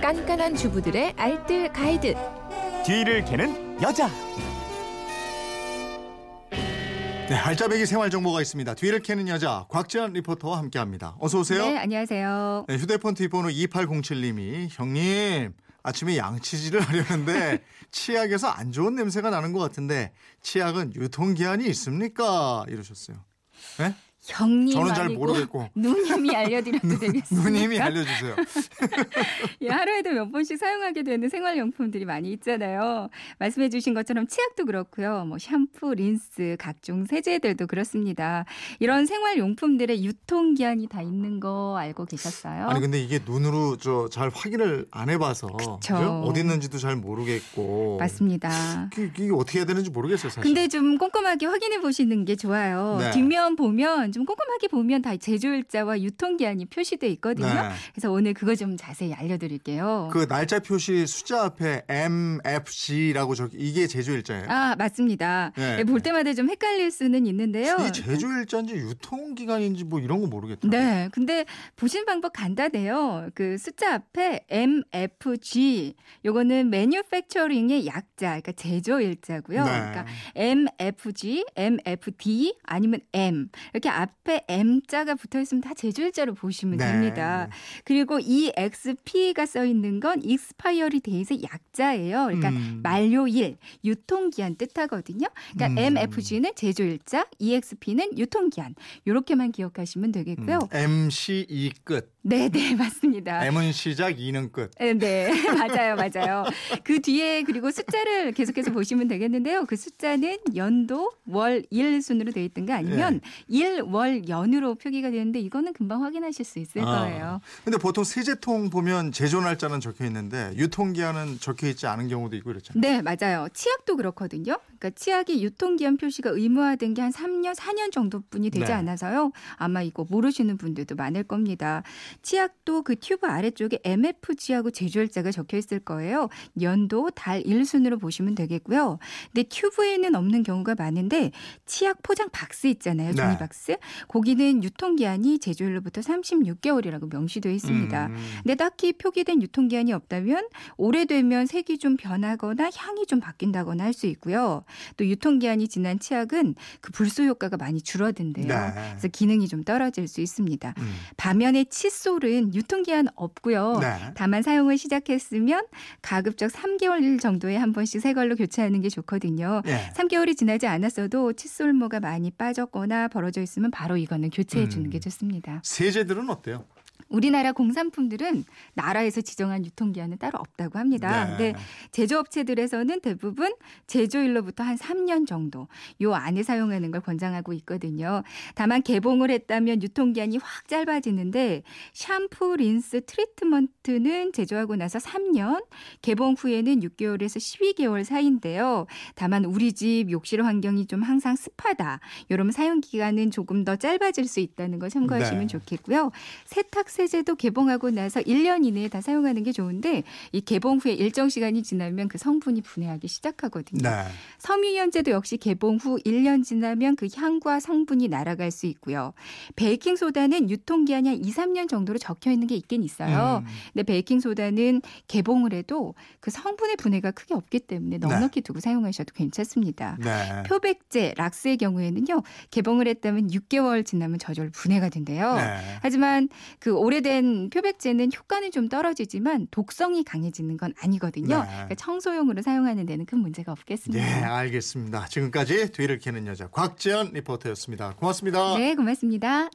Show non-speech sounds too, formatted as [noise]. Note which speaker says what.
Speaker 1: 깐깐한 주부들의 알뜰 가이드.
Speaker 2: 뒤를 캐는 여자.
Speaker 3: 네, 알짜배기 생활 정보가 있습니다. 뒤를 캐는 여자 곽지연 리포터와 함께합니다. 어서 오세요.
Speaker 4: 네, 안녕하세요.
Speaker 3: 네, 휴대폰 뒷번호 2807님이 형님 아침에 양치질을 하려는데 [laughs] 치약에서 안 좋은 냄새가 나는 것 같은데 치약은 유통기한이 있습니까? 이러셨어요. 네?
Speaker 4: 형님
Speaker 3: 저는 잘
Speaker 4: 아니고
Speaker 3: 모르겠고. [laughs]
Speaker 4: 누님이 알려드려도 되겠습니까?
Speaker 3: 누님이 알려주세요. [laughs]
Speaker 4: 예, 하루에도 몇 번씩 사용하게 되는 생활용품들이 많이 있잖아요. 말씀해주신 것처럼 치약도 그렇고요. 뭐 샴푸, 린스, 각종 세제들도 그렇습니다. 이런 생활용품들의 유통기한이 다 있는 거 알고 계셨어요?
Speaker 3: 아니 근데 이게 눈으로 저 잘 확인을 안 해봐서? 어디 있는지도 잘 모르겠고
Speaker 4: 맞습니다.
Speaker 3: 이게, 이게 어떻게 해야 되는지 모르겠어요 사실.
Speaker 4: 근데 좀 꼼꼼하게 확인해 보시는 게 좋아요.
Speaker 3: 네.
Speaker 4: 뒷면 보면 좀 꼼꼼하게 보면 다 제조일자와 유통기한이 표시돼 있거든요.
Speaker 3: 네.
Speaker 4: 그래서 오늘 그거 좀 자세히 알려드릴게요.
Speaker 3: 그 날짜 표시 숫자 앞에 MFG라고 적 이게 제조일자예요.
Speaker 4: 아 맞습니다.
Speaker 3: 네.
Speaker 4: 예, 볼 때마다 좀 헷갈릴 수는 있는데요.
Speaker 3: 이 제조일자인지 유통기간인지 뭐 이런 거 모르겠다.
Speaker 4: 네, 근데 보시는 방법 간단해요. 그 숫자 앞에 MFG, 요거는 매뉴팩처링의 약자, 그러니까 제조 일자고요.
Speaker 3: 네.
Speaker 4: 그러니까 MFG, MFD 아니면 M 이렇게 앞에 M자가 붙어 있으면 다 제조 일자로 보시면
Speaker 3: 네.
Speaker 4: 됩니다. 그리고 EXP가 써 있는 건 expiry date의 약자예요. 그러니까
Speaker 3: 음.
Speaker 4: 만료일, 유통기한 뜻하거든요. 그러니까
Speaker 3: 음.
Speaker 4: MFG는 제조일자, EXP는 유통기한. 요렇게만 기억하시면 되겠고요.
Speaker 3: 음, MC 이 끝.
Speaker 4: 네, 네, [laughs] 맞습니다.
Speaker 3: M은 시작, E는 끝.
Speaker 4: 네, 네, [laughs] 맞아요, 맞아요. 그 뒤에 그리고 숫자를 계속해서 보시면 되겠는데요. 그 숫자는 연도, 월, 일 순으로 되어 있든가 아니면 일, 월, 연으로 표기가 되는데 이거는 금방 확인하실 수 있을
Speaker 3: 아.
Speaker 4: 거예요.
Speaker 3: 근데 보통 세제통 보면 제조 날짜는 적혀 있는데 유통기한은 적혀 있지 않은 경우도 있고 그렇잖아요.
Speaker 4: 네, 맞아요. 치약도 그렇거든요. 그러니까 치약이 유통기한 표시가 의무화된 게 한 3년, 4년 정도뿐이 되지
Speaker 3: 네.
Speaker 4: 않아서요. 아마 이거 모르시는 분들도 많을 겁니다. 치약도 그 튜브 아래쪽에 MFG하고 제조일자가 적혀 있을 거예요. 연도, 달, 일순으로 보시면 되겠고요. 근데 튜브에는 없는 경우가 많은데 치약 포장 박스 있잖아요. 종이
Speaker 3: 네.
Speaker 4: 박스. 거기는 유통기한이 제조일로부터 36개월이라고 명시되어 있습니다.
Speaker 3: 음.
Speaker 4: 근데 딱히 표기된 유통기한이 없다면 오래되면 색이 좀 변하거나 향이 좀 바뀐다거나 할 수 있고요. 또 유통기한이 지난 치약은 그 불소 효과가 많이 줄어든대요.
Speaker 3: 네.
Speaker 4: 그래서 기능이 좀 떨어질 수 있습니다.
Speaker 3: 음.
Speaker 4: 반면에 칫솔은 유통기한 없고요.
Speaker 3: 네.
Speaker 4: 다만 사용을 시작했으면 가급적 3개월 정도에 한 번씩 새 걸로 교체하는 게 좋거든요.
Speaker 3: 네.
Speaker 4: 3개월이 지나지 않았어도 칫솔모가 많이 빠졌거나 벌어져 있으면 바로 이거는 교체해 주는
Speaker 3: 음.
Speaker 4: 게 좋습니다.
Speaker 3: 세제들은 어때요?
Speaker 4: 우리나라 공산품들은 나라에서 지정한 유통기한은 따로 없다고 합니다.
Speaker 3: 네.
Speaker 4: 근데 제조업체들에서는 대부분 제조일로부터 한 3년 정도 요 안에 사용하는 걸 권장하고 있거든요. 다만 개봉을 했다면 유통기한이 확 짧아지는데 샴푸, 린스, 트리트먼트는 제조하고 나서 3년, 개봉 후에는 6개월에서 12개월 사이인데요. 다만 우리 집 욕실 환경이 좀 항상 습하다. 이러면 사용 기간은 조금 더 짧아질 수 있다는 거 참고하시면
Speaker 3: 네.
Speaker 4: 좋겠고요. 세탁 세제도 개봉하고 나서 1년 이내에 다 사용하는 게 좋은데 이 개봉 후에 일정 시간이 지나면 그 성분이 분해하기 시작하거든요.
Speaker 3: 네.
Speaker 4: 섬유유연제도 역시 개봉 후 1년 지나면 그 향과 성분이 날아갈 수 있고요. 베이킹 소다는 유통기한이 한 2, 3년 정도로 적혀 있는 게 있긴 있어요.
Speaker 3: 음.
Speaker 4: 근데 베이킹 소다는 개봉을 해도 그 성분의 분해가 크게 없기 때문에 넉넉히 두고 사용하셔도 괜찮습니다.
Speaker 3: 네.
Speaker 4: 표백제, 락스의 경우에는요. 개봉을 했다면 6개월 지나면 저절로 분해가 된대요.
Speaker 3: 네.
Speaker 4: 하지만 그 오래된 표백제는 효과는 좀 떨어지지만 독성이 강해지는 건 아니거든요.
Speaker 3: 네.
Speaker 4: 그러니까 청소용으로 사용하는 데는 큰 문제가 없겠습니다.
Speaker 3: 네, 알겠습니다. 지금까지 뒤를 캐는 여자 곽지연 리포터였습니다. 고맙습니다.
Speaker 4: 네, 고맙습니다.